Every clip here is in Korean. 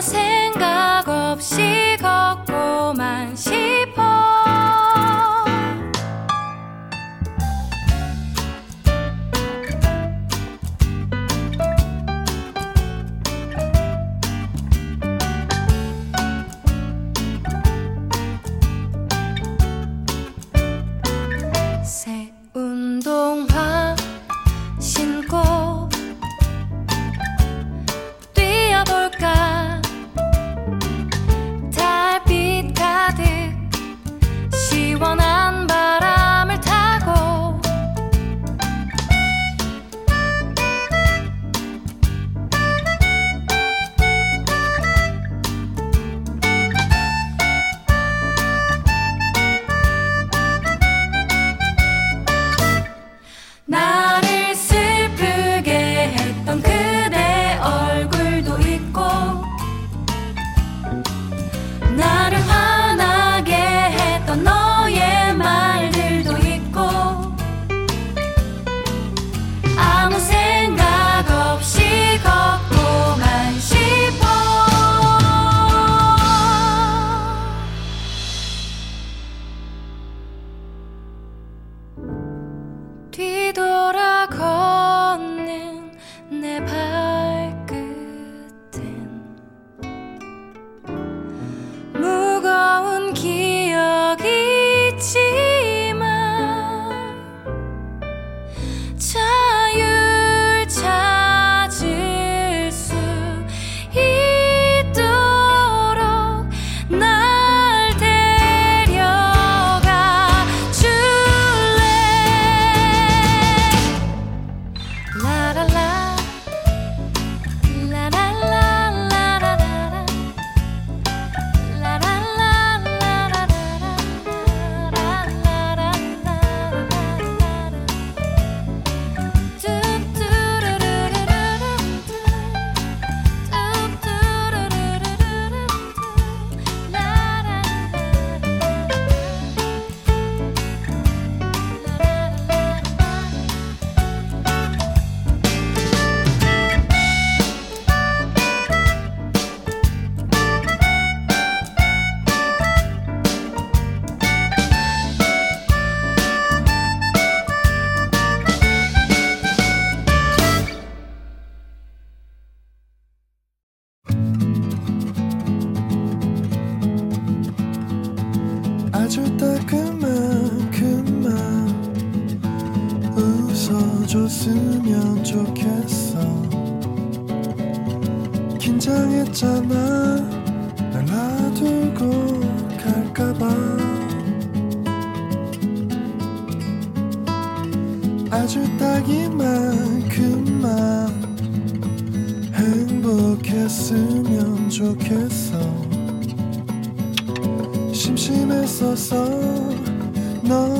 밤새 들어줬으면 좋겠어. 긴장했잖아. 날 놔두고 갈까봐. 아주 딱 이만큼만 행복했으면 좋겠어. 심심했었어 너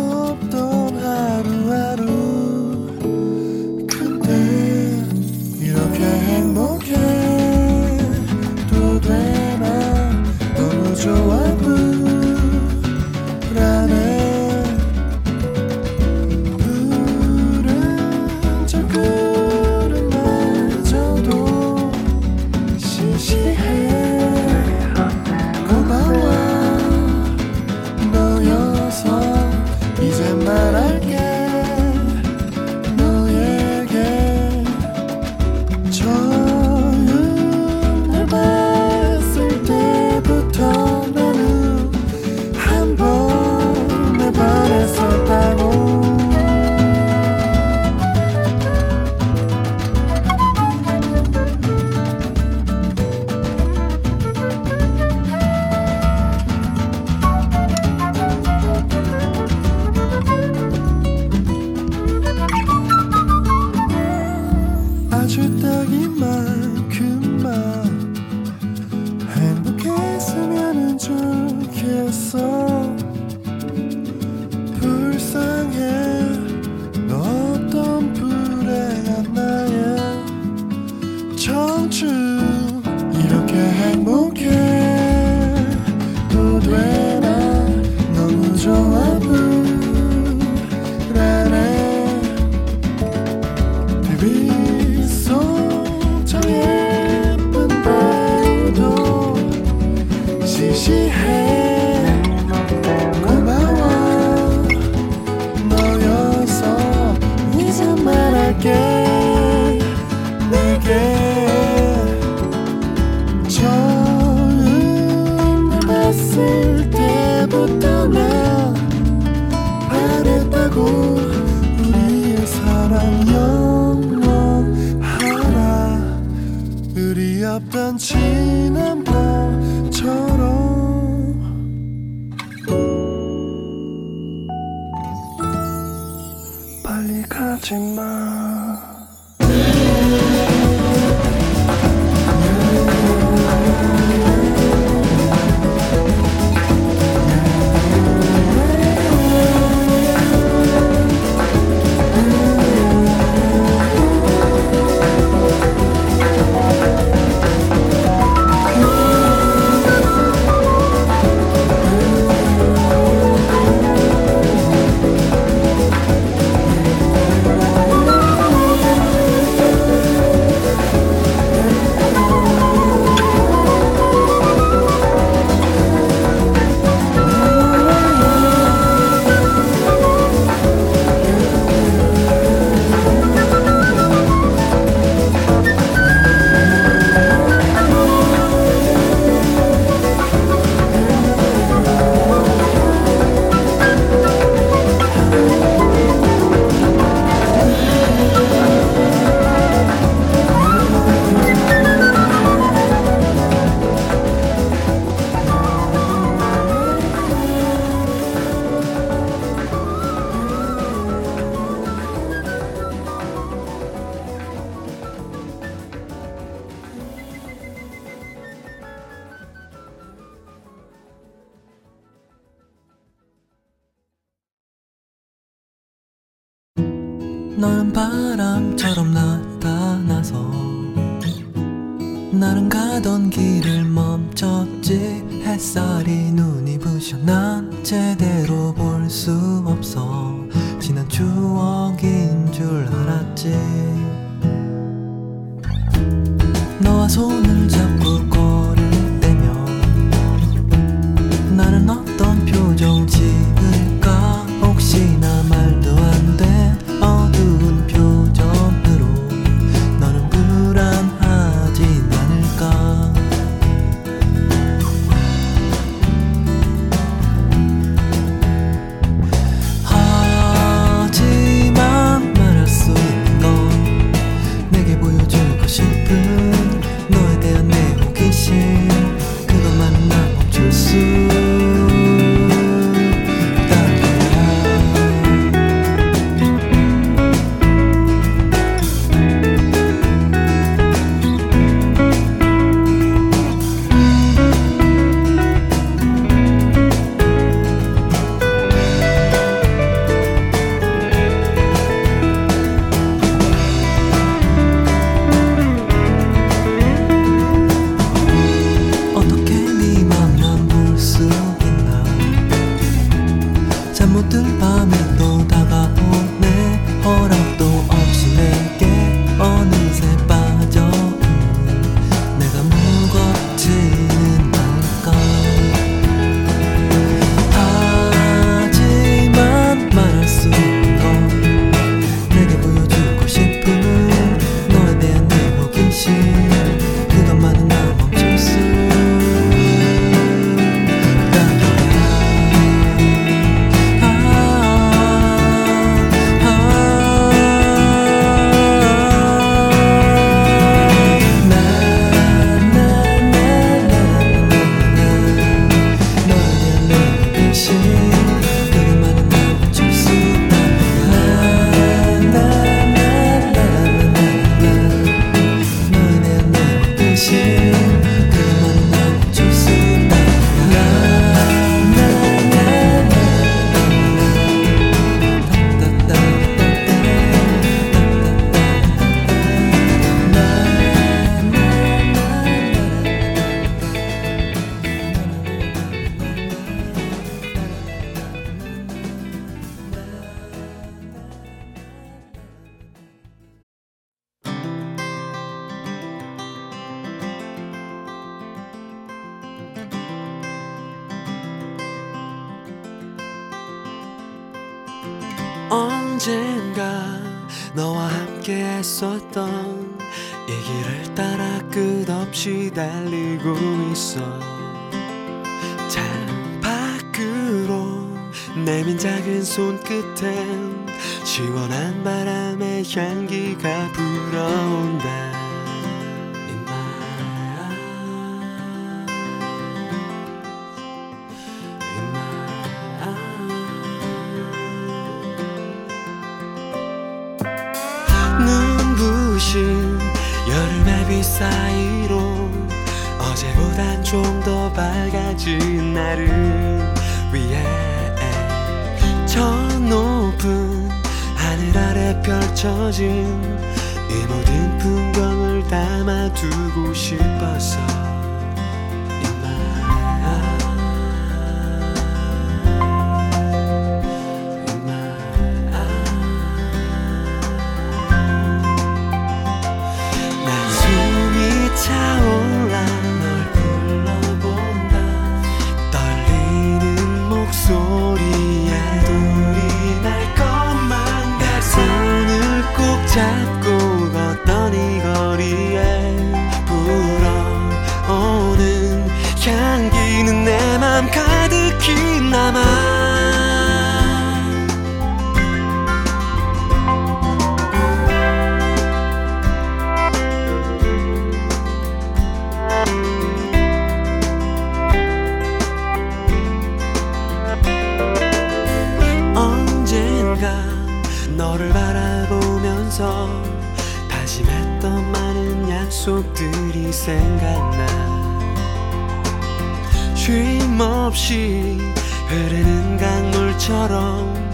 없이 흐르는 강물처럼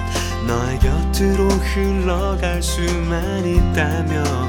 너의 곁으로 흘러갈 수만 있다면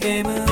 game of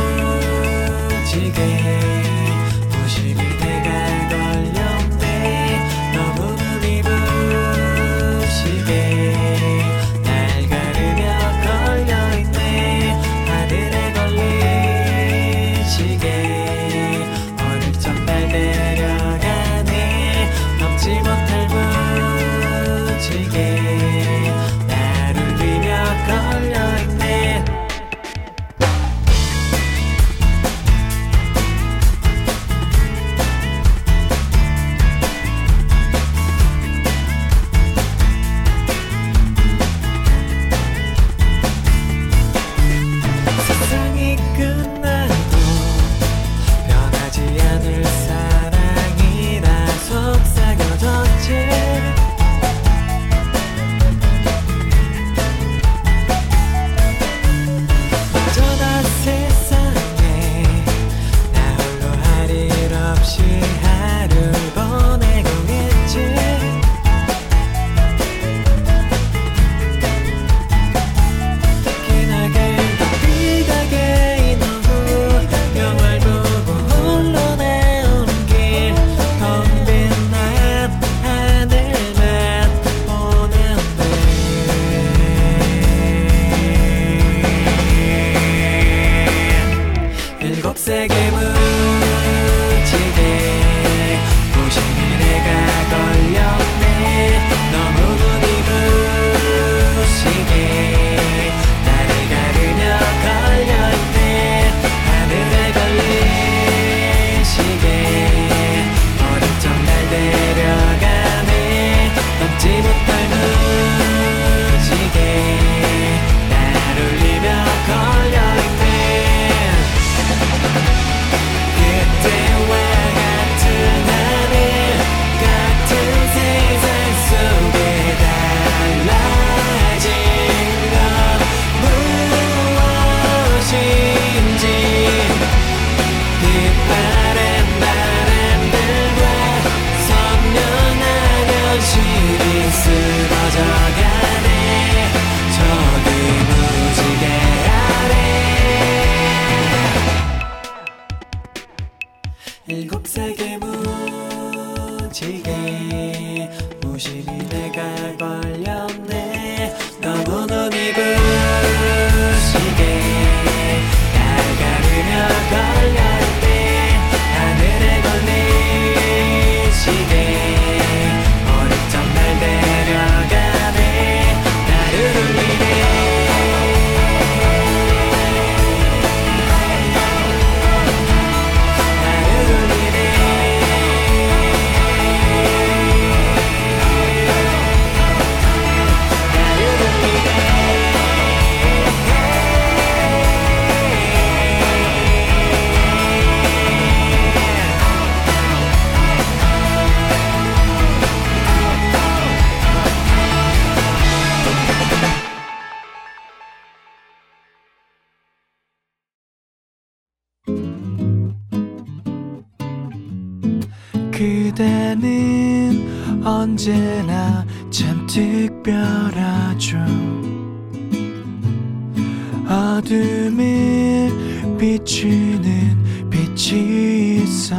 비치는 빛이 있어.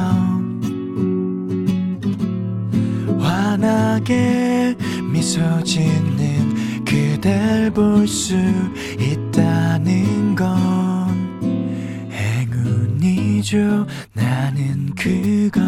환하게 미소 짓는 그댈 볼 수 있다는 건 행운이죠. 나는 그거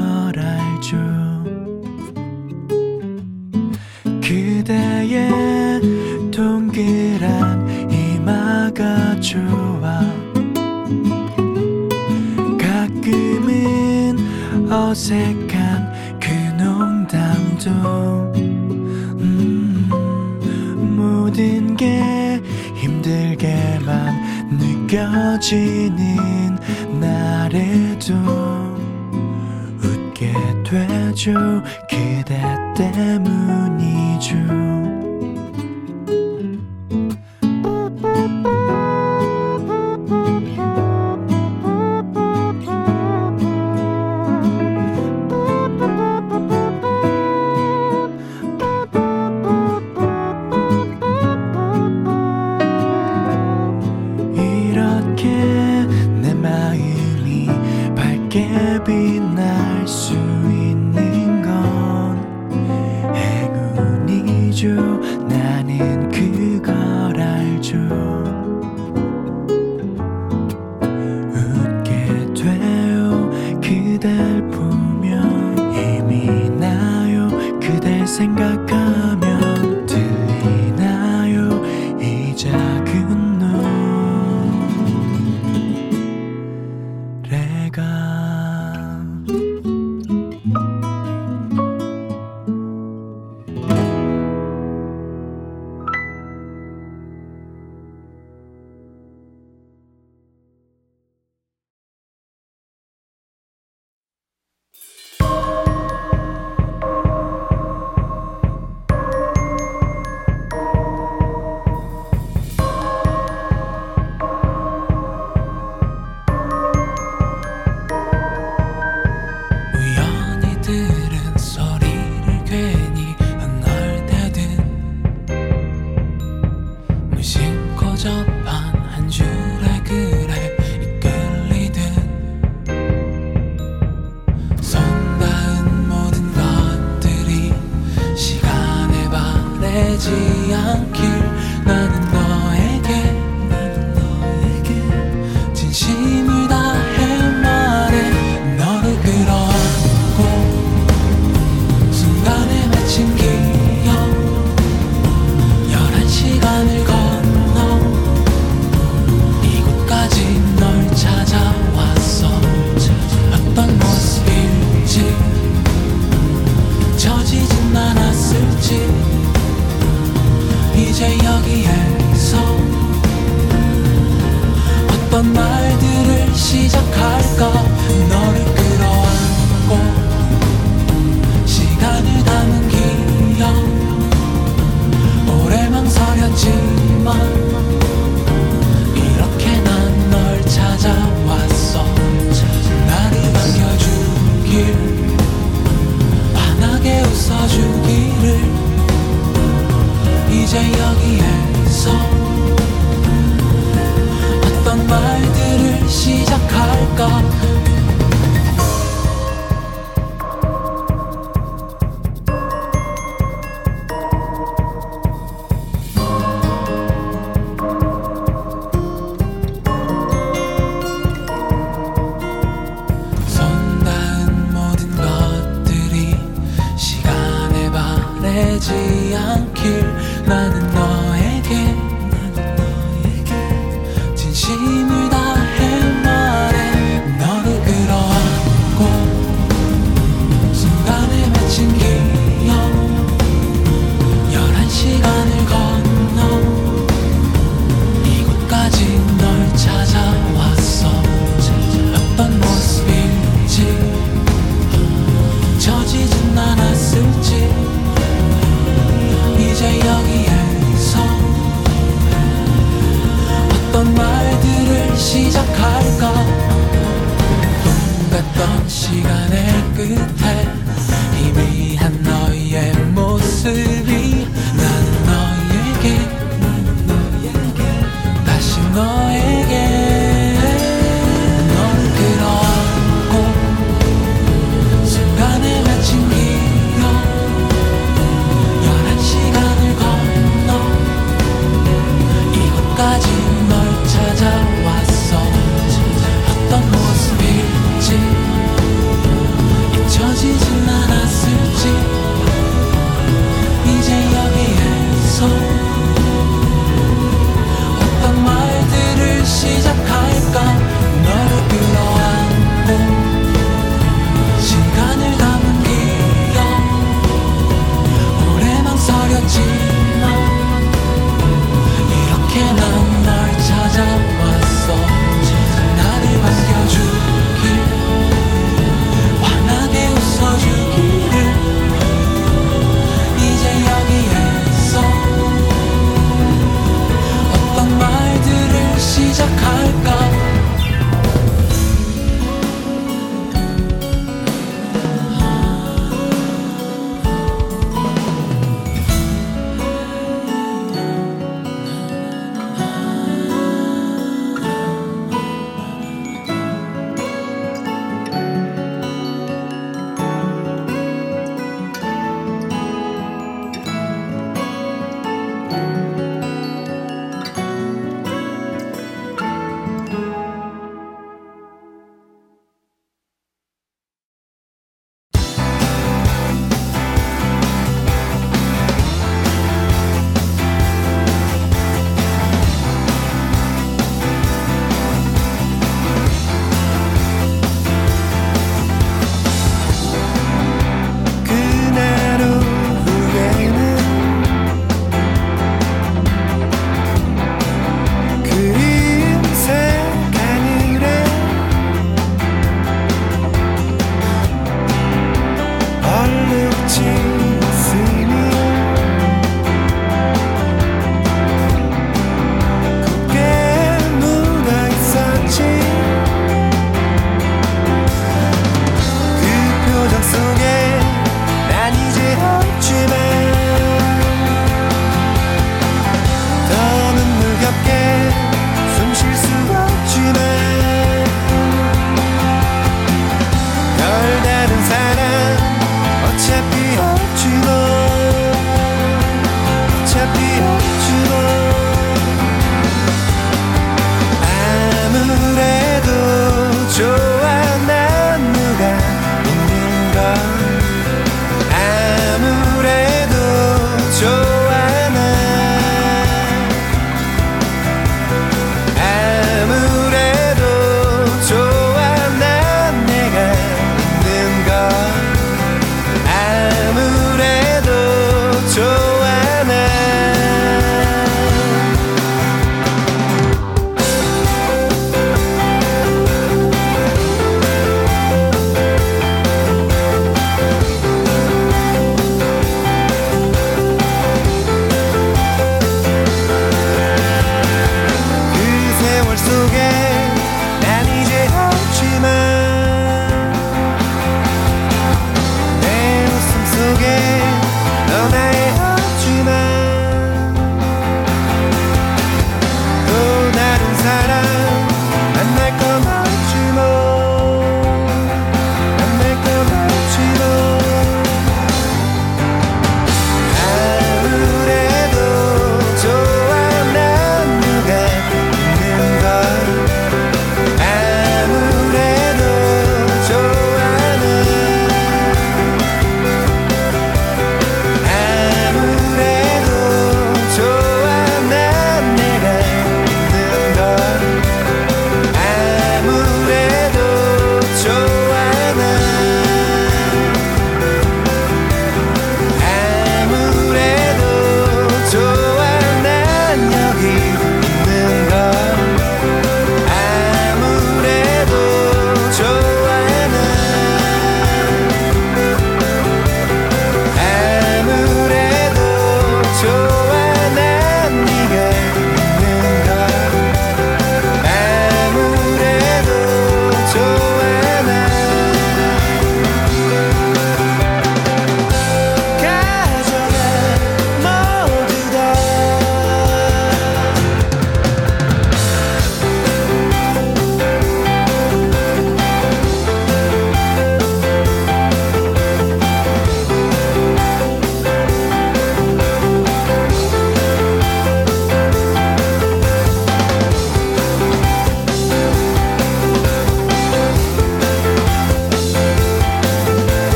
chose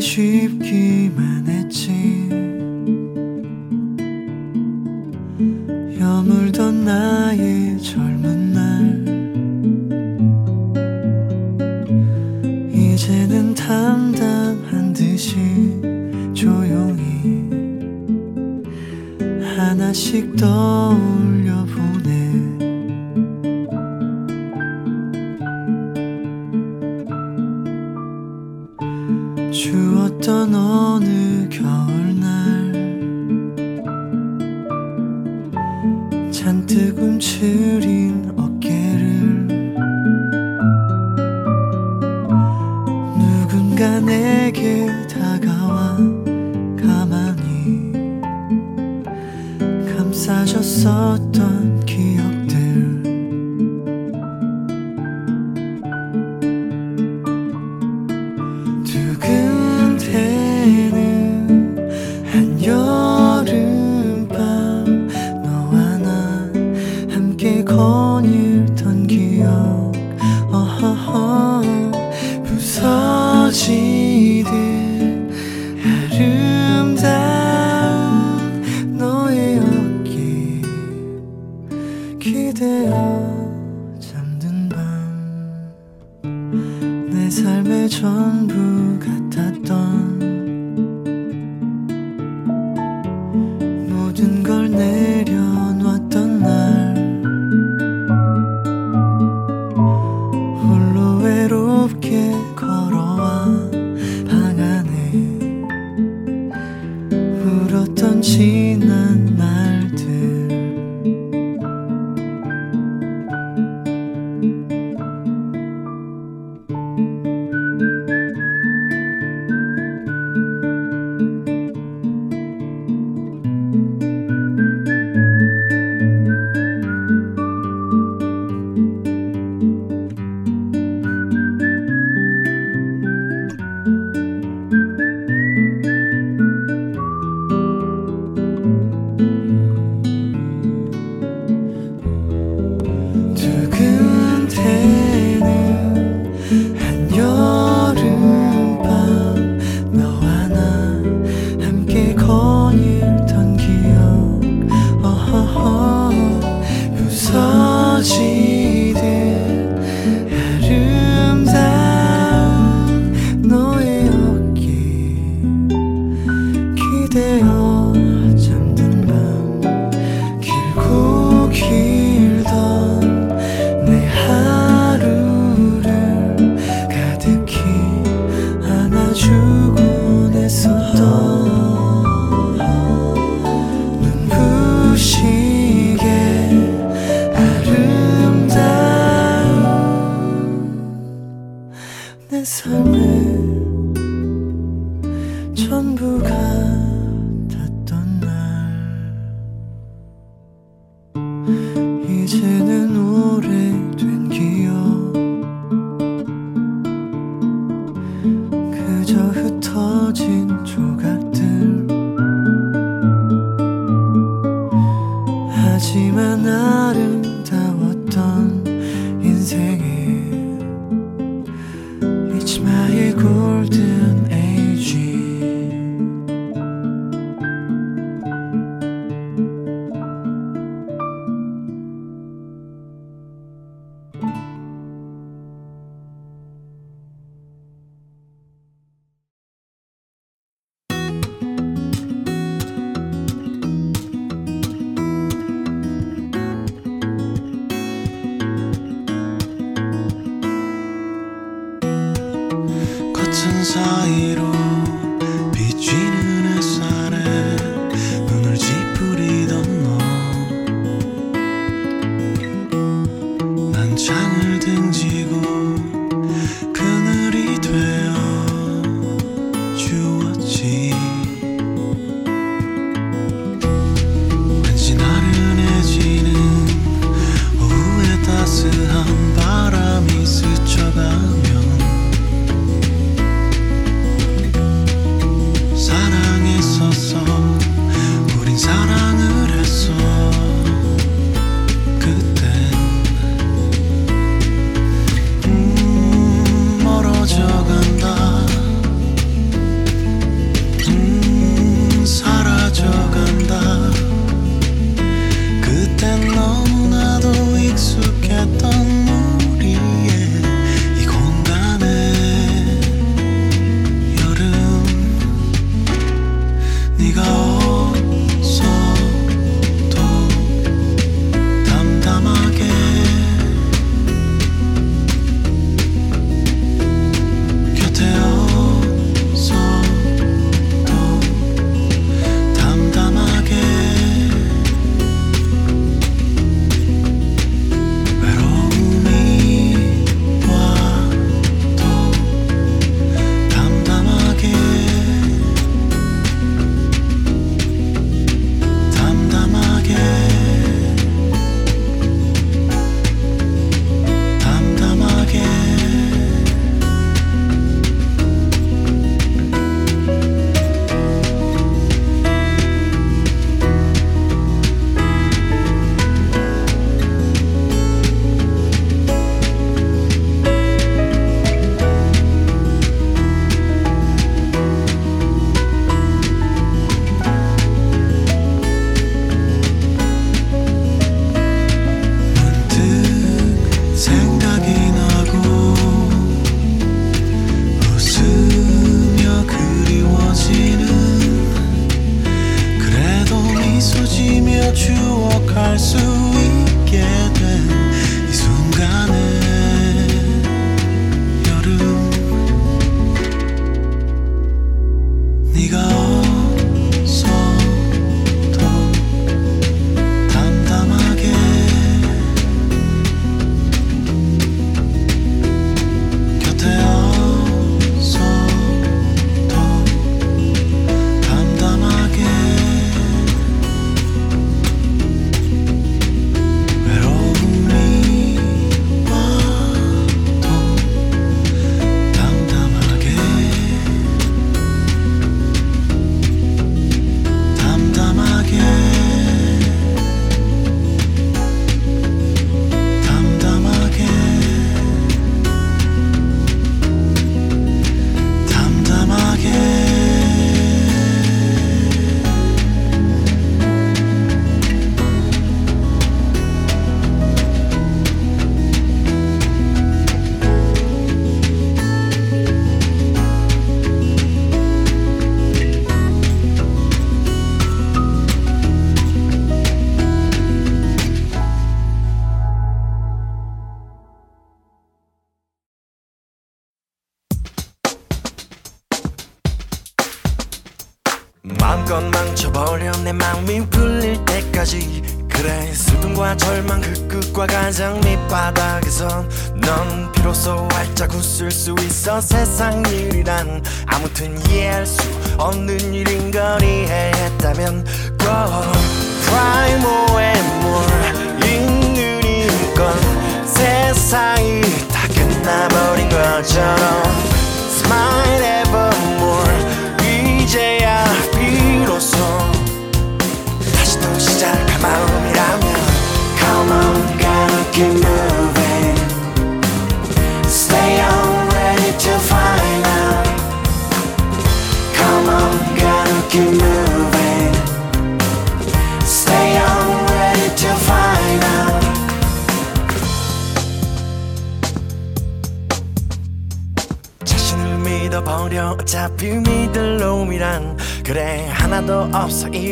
쉽기만 했지.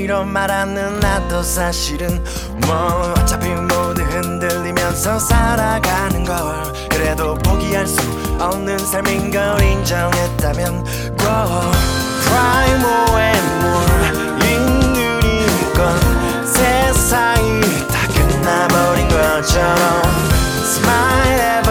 이런 말하는 나도 사실은 뭐 어차피 모두 흔들리면서 살아가는 걸 그래도 포기할 수 없는 삶인 걸 인정했다면 grow primal and more 인눈인 건 세상이 다 끝나버린 것처럼 smile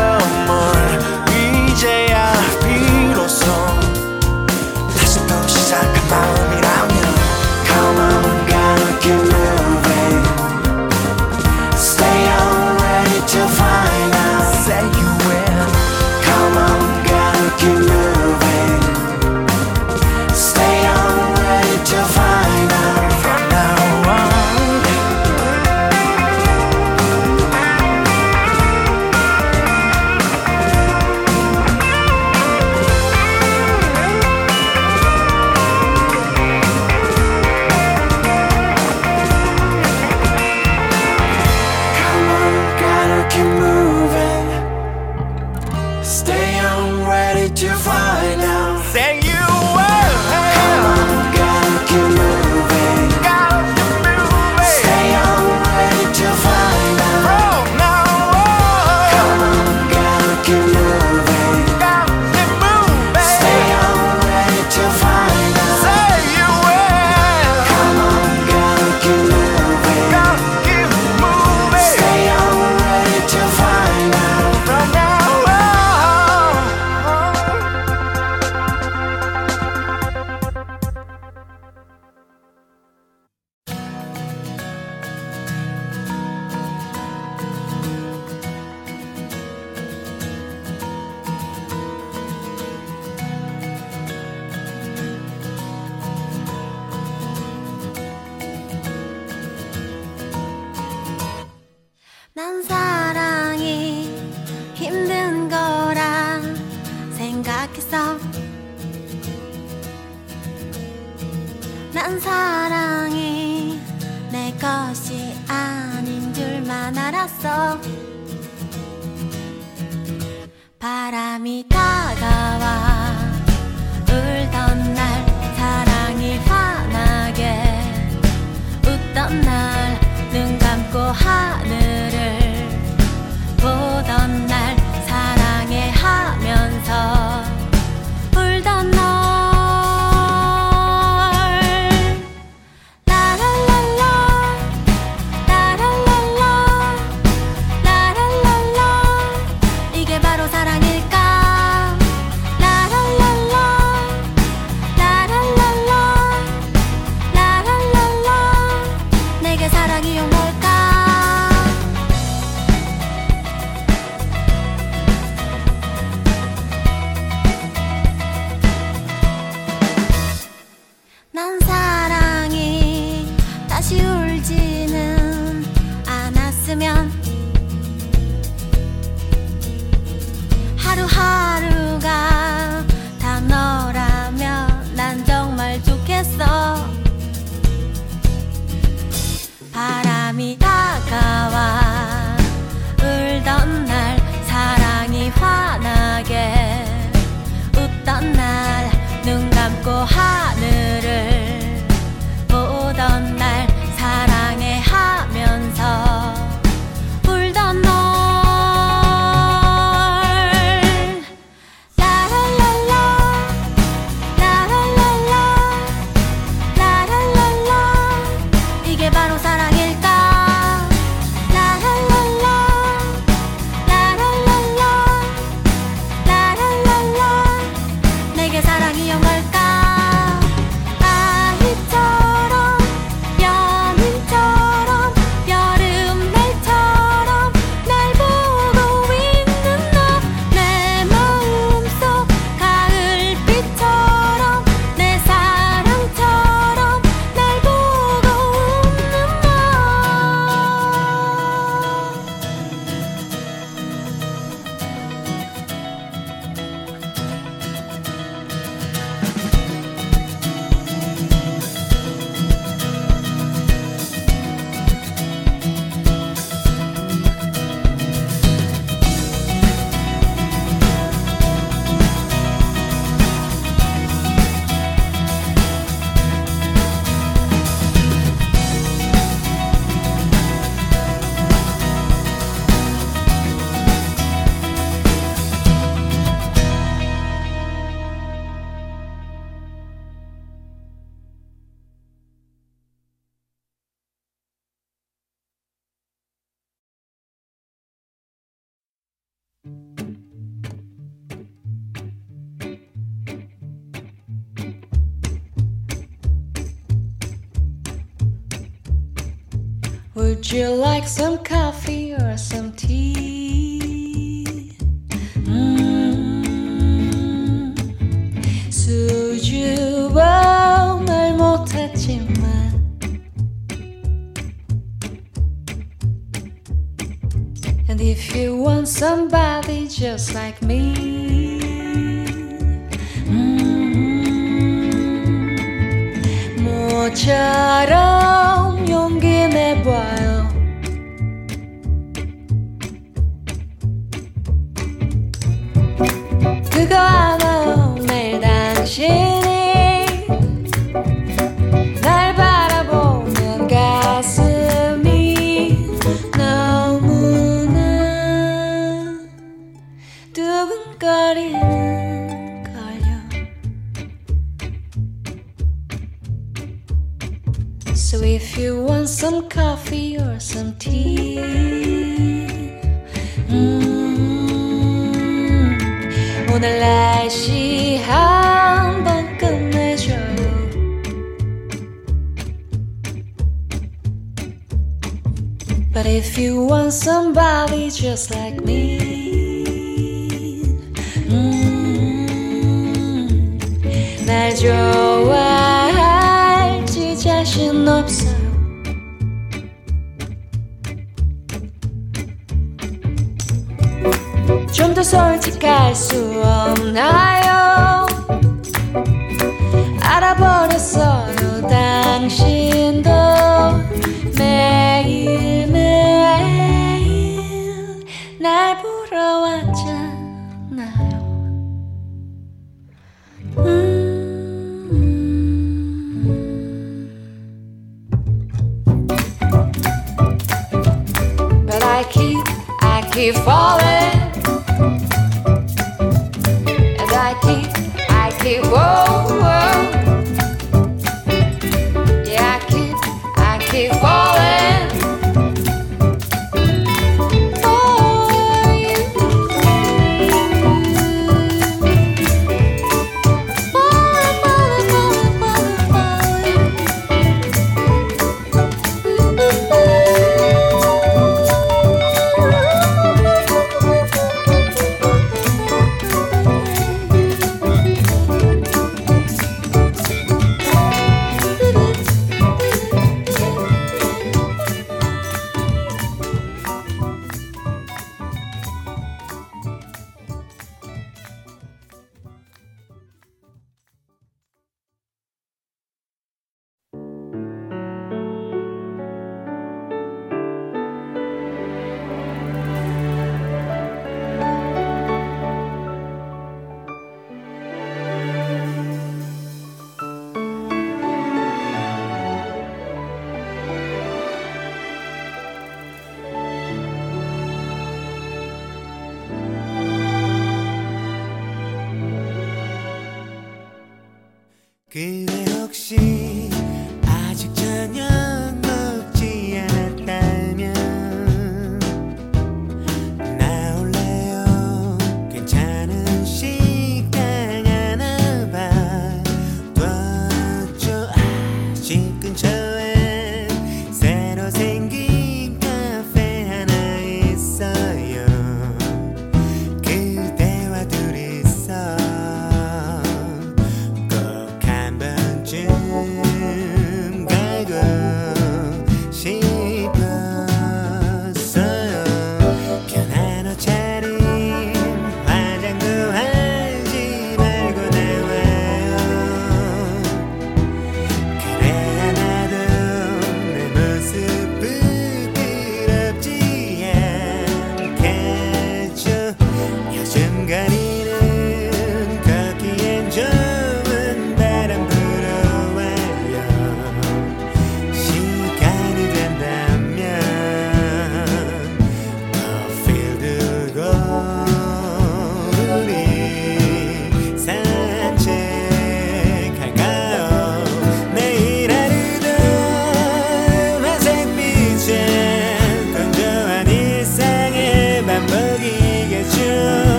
Would you like some coffee or some tea? Mm. And if you want somebody just like me mm.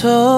괜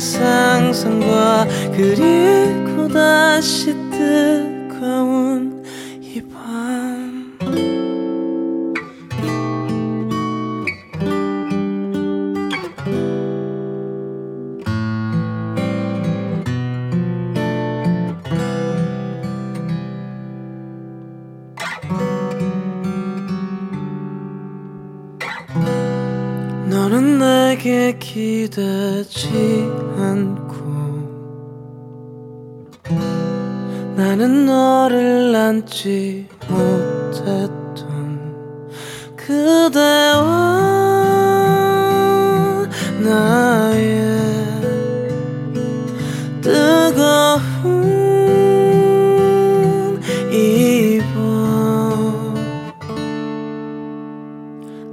그 상상과 그리고 다시 안지 못했던 그대와 나의 뜨거운 이밤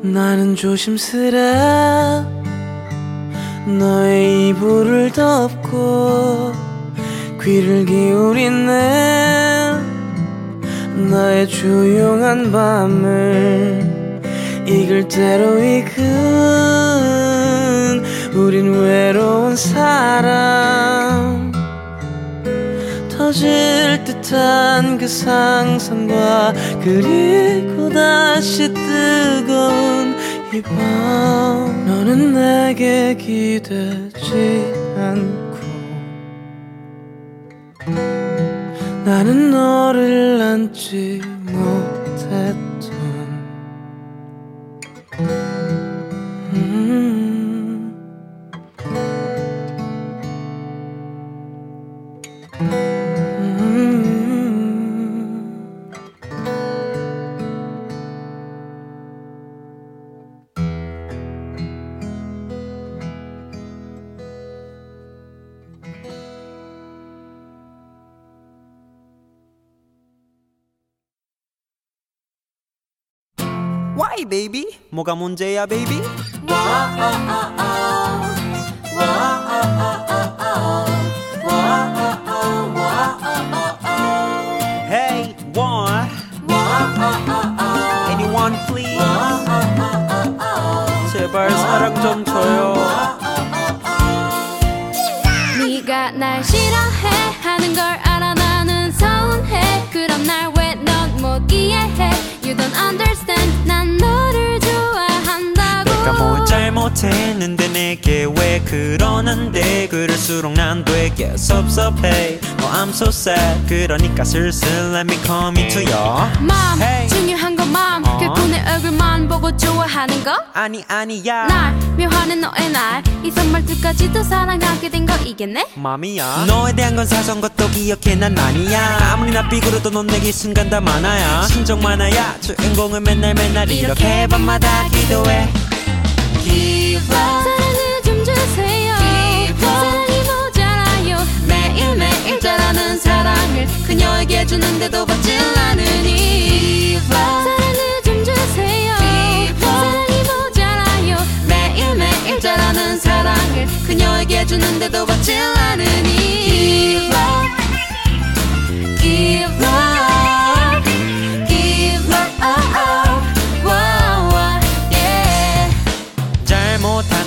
나는 조심스레 너의 이불을 덮고 귀를 기울인 내 나의 조용한 밤을 익을 대로 익은 우린 외로운 사람. 터질 듯한 그 상상과 그리고 다시 뜨거운 이 밤. 너는 내게 기대지 않고 나는 너를 안지 못했던 baby? 뭐가 문제야 baby? Hey, one. Anyone please? 제발 사랑 좀 줘요. 네가 날 싫어해 하는 걸 알아 나는 서운해 그럼 날 왜 넌 못 이해해 You don't understand 난 너를 좋아한다고 내가 뭘 잘못했는데 내게 왜 그러는데? 그럴수록 난 되게 섭섭해. Oh I'm so sad. 그러니까 슬슬 let me come into your 맘 Hey. 중요한 건 맘 어. 결코 내 얼굴만 보고 좋아하는 거? 아니 아니야. 날 묘하는 너의 날 이 선물들까지도 사랑하게 된 거 이겠네? 맘이야 너에 대한 건 사소한 것도 기억해. 난 아니야. 아무리 나 삐그러도 넌 내게 순간 다 많아야. 신정 많아야. 주인공을 맨날 맨날 이렇게 밤마다 기도해 사랑을 좀 주세요. 사랑이 모자라요. 매일매일 자라는 사랑을 그녀에게 주는데도 받질 않으니. 사랑을 좀 주세요. 사랑이 모자라요. 매일매일 자라는 사랑을 그녀에게 주는데도 받질 않으니. Give up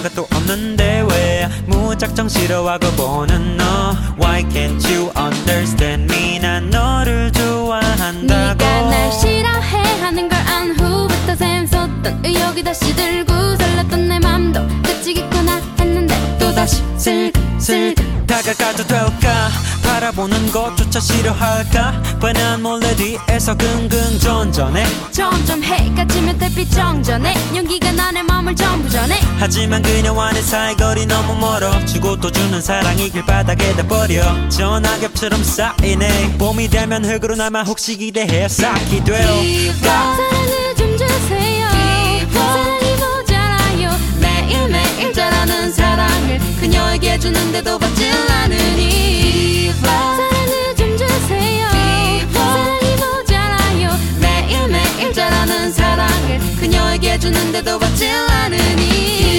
한 것도 없는데 왜 무작정 싫어하고 보는 너? Why can't you understand me? 난 너를 좋아한다고. 네가 날 싫어해 하는 걸 안 후부터 샘솟던 의욕이 다시 들고 설렜던 내 맘도 그치겠구나 했는데 또다시 슬 슬 다가가도 될까? 바라보는 것조차 싫어할까? 뻔한 몰래 뒤에서 긍긍 전전해. 점점 해가 지면 달빛 정전해. 용기가 나의 마음을 전부 전해. 하지만 그녀와는 사이 거리 너무 멀어 주고 또 주는 사랑이 길바닥에다 버려. 전화겹처럼 쌓이네. 봄이 되면 흙으로 남아 혹시 기대해 쌓기 돼요 사랑을 좀 주세요 그녀에게 주는데도 받질 않으니 사랑을 좀 주세요. 사랑이 모자라요. 매일매일 자라는 사랑을 그녀에게 주는데도 받질 않으니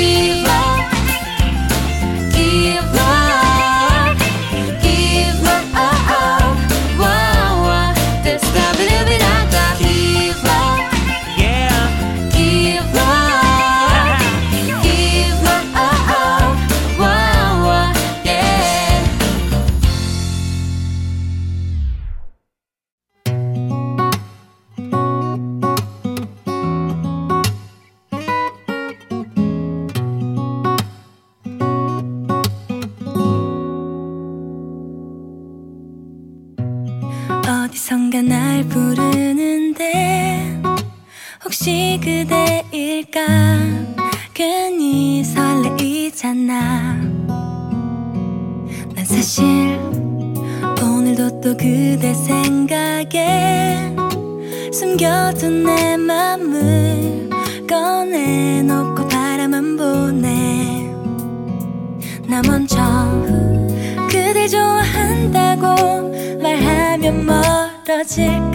혹시 그대일까? 괜히 설레이잖아. 난 사실 오늘도 또 그대 생각에 숨겨둔 내 맘을 꺼내놓고 바라만 보네. 나 먼저 그댈 좋아한다고 말하면 멀어질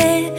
이